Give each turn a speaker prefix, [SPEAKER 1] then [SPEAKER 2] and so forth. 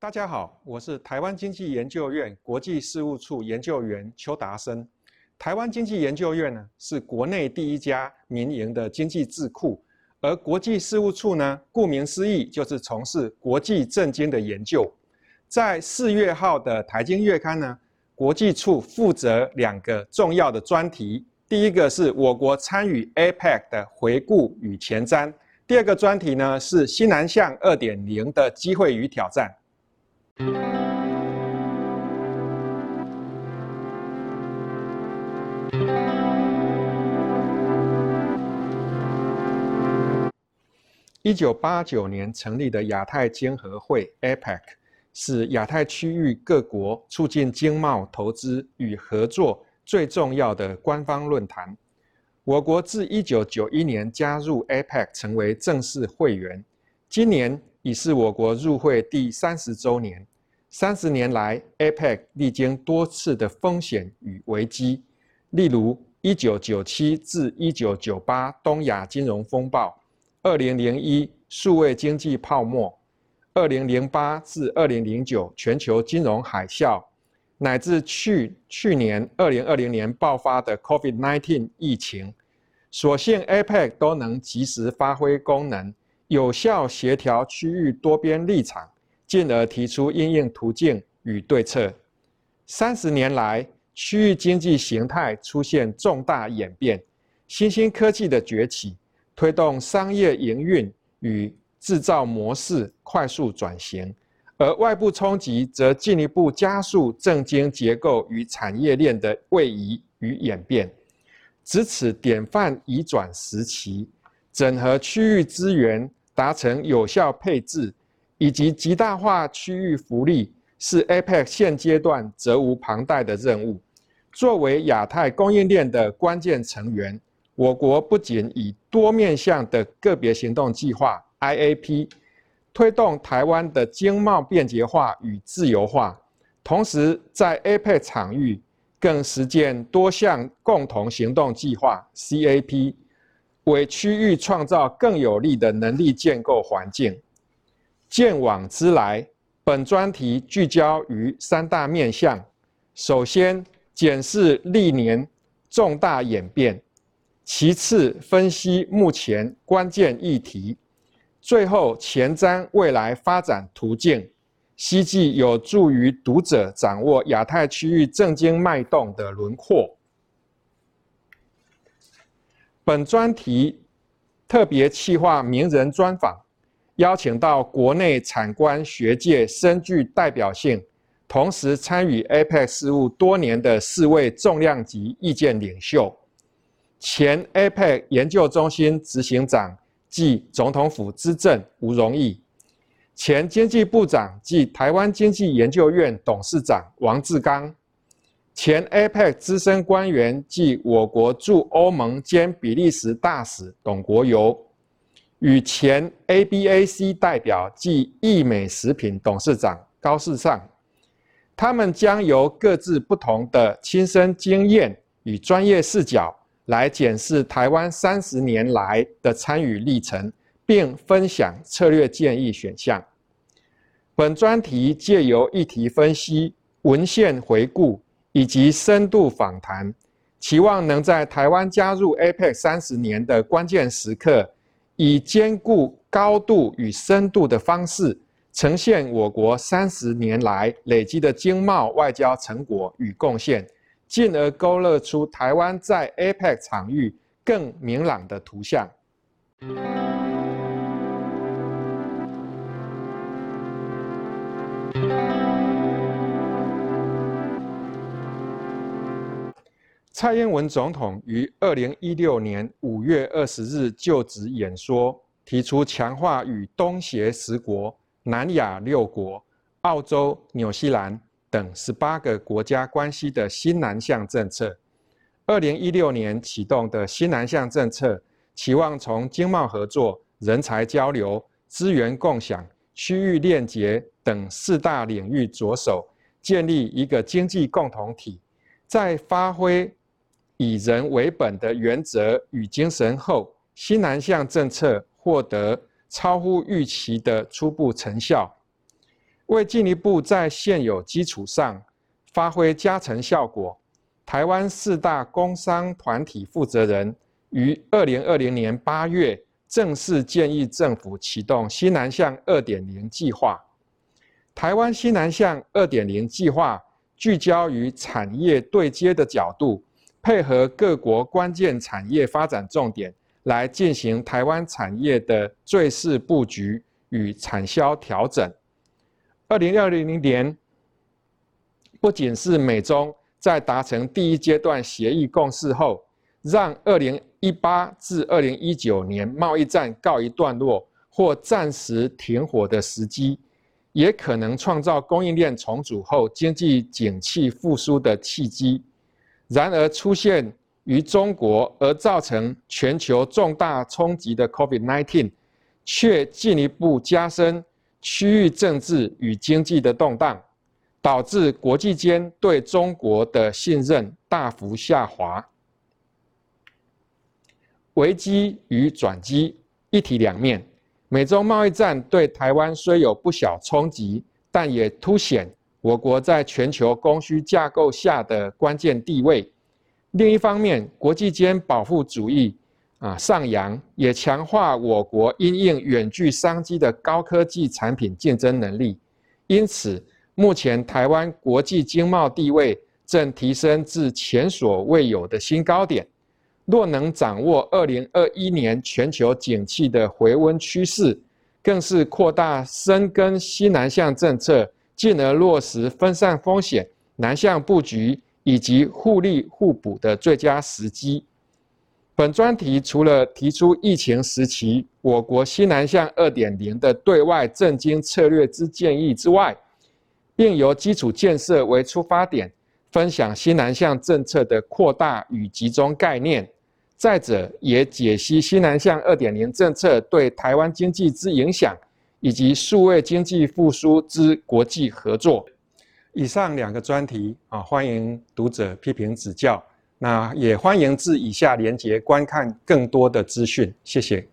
[SPEAKER 1] 大家好，我是台湾经济研究院国际事务处研究员邱达生。台湾经济研究院呢是国内第一家民营的经济智库，而国际事务处呢，顾名思义就是从事国际政经的研究。在四月号的台经月刊呢，国际处负责两个重要的专题，第一个是我国参与 APEC 的回顾与前瞻，第二个专题呢是西南向二点零的机会与挑战。一九八九年成立的亚太经合会 （APEC） 是亚太区域各国促进经贸、投资与合作最重要的官方论坛。我国自一九九一年加入 APEC 成为正式会员，今年已是我国入会第三十周年。三十年来，APEC 历经多次的风险与危机，例如一九九七至一九九八东亚金融风暴、二零零一数位经济泡沫、二零零八至二零零九全球金融海啸，乃至去去年二零二零年爆发的 COVID-19 疫情，所幸 APEC 都能及时发挥功能，有效协调区域多边立场。进而提出应用途径与对策。三十年来，区域经济形态出现重大演变，新兴科技的崛起推动商业营运与制造模式快速转型，而外部冲击则进一步加速政经结构与产业链的位移与演变。值此典范移转时期，整合区域资源，达成有效配置。以及极大化区域福利是 APEC 现阶段责无旁贷的任务。作为亚太供应链的关键成员，我国不仅以多面向的个别行动计划 （IAP） 推动台湾的经贸便捷化与自由化，同时在 APEC 场域更实践多项共同行动计划 （CAP），为区域创造更有利的能力建构环境。见往知来，本专题聚焦于三大面向：首先，检视历年重大演变；其次，分析目前关键议题；最后，前瞻未来发展途径，希冀有助于读者掌握亚太区域政经脉动的轮廓。本专题特别企划名人专访。邀请到国内产官学界深具代表性，同时参与 APEC 事务多年的四位重量级意见领袖：前 APEC 研究中心执行长暨总统府资政吴荣义，前经济部长暨台湾经济研究院董事长王志刚，前 APEC 资深官员暨我国驻欧盟兼比利时大使董国游。与前 ABAC 代表暨益美食品董事长高世尚，他们将由各自不同的亲身经验与专业视角来检视台湾三十年来的参与历程，并分享策略建议选项。本专题借由议题分析、文献回顾以及深度访谈，期望能在台湾加入 APEC 三十年的关键时刻。以兼顾高度与深度的方式，呈现我国三十年来累积的经贸外交成果与贡献，进而勾勒出台湾在 APEC 场域更明朗的图像。蔡英文总统于二零一六年五月二十日就职演说，提出强化与东协十国、南亚六国、澳洲、纽西兰等十八个国家关系的新南向政策。二零一六年启动的新南向政策，期望从经贸合作、人才交流、资源共享、区域链接等四大领域着手，建立一个经济共同体，在发挥。以人为本的原则与精神后，新南向政策获得超乎预期的初步成效。为进一步在现有基础上发挥加成效果，台湾四大工商团体负责人于二零二零年八月正式建议政府启动西南向二点零计划。台湾西南向二点零计划聚焦于产业对接的角度，配合各国关键产业发展重点，来进行台湾产业的最适布局与产销调整。二零二零年，不仅是美中在达成第一阶段协议共识后，让二零一八至二零一九年贸易战告一段落或暂时停火的时机。也可能创造供应链重组后经济景气复苏的契机。然而，出现于中国而造成全球重大冲击的 COVID-19，却进一步加深区域政治与经济的动荡，导致国际间对中国的信任大幅下滑。危机与转机，一体两面。美中贸易战对台湾虽有不小冲击，但也凸显我国在全球供需架构下的关键地位。另一方面，国际间保护主义啊上扬，也强化我国因应远距商机的高科技产品竞争能力。因此，目前台湾国际经贸地位正提升至前所未有的新高点。若能掌握二零二一年全球景气的回温趋势，更是扩大深耕西南向政策，进而落实分散风险、南向布局以及互利互补的最佳时机。本专题除了提出疫情时期我国西南向二点零的对外政经策略之建议之外，并由基础建设为出发点，分享西南向政策的扩大与集中概念。再者，也解析西南向二点零政策对台湾经济之影响，以及数位经济复苏之国际合作。以上两个专题啊，欢迎读者批评指教。那也欢迎至以下连接观看更多的资讯。谢谢。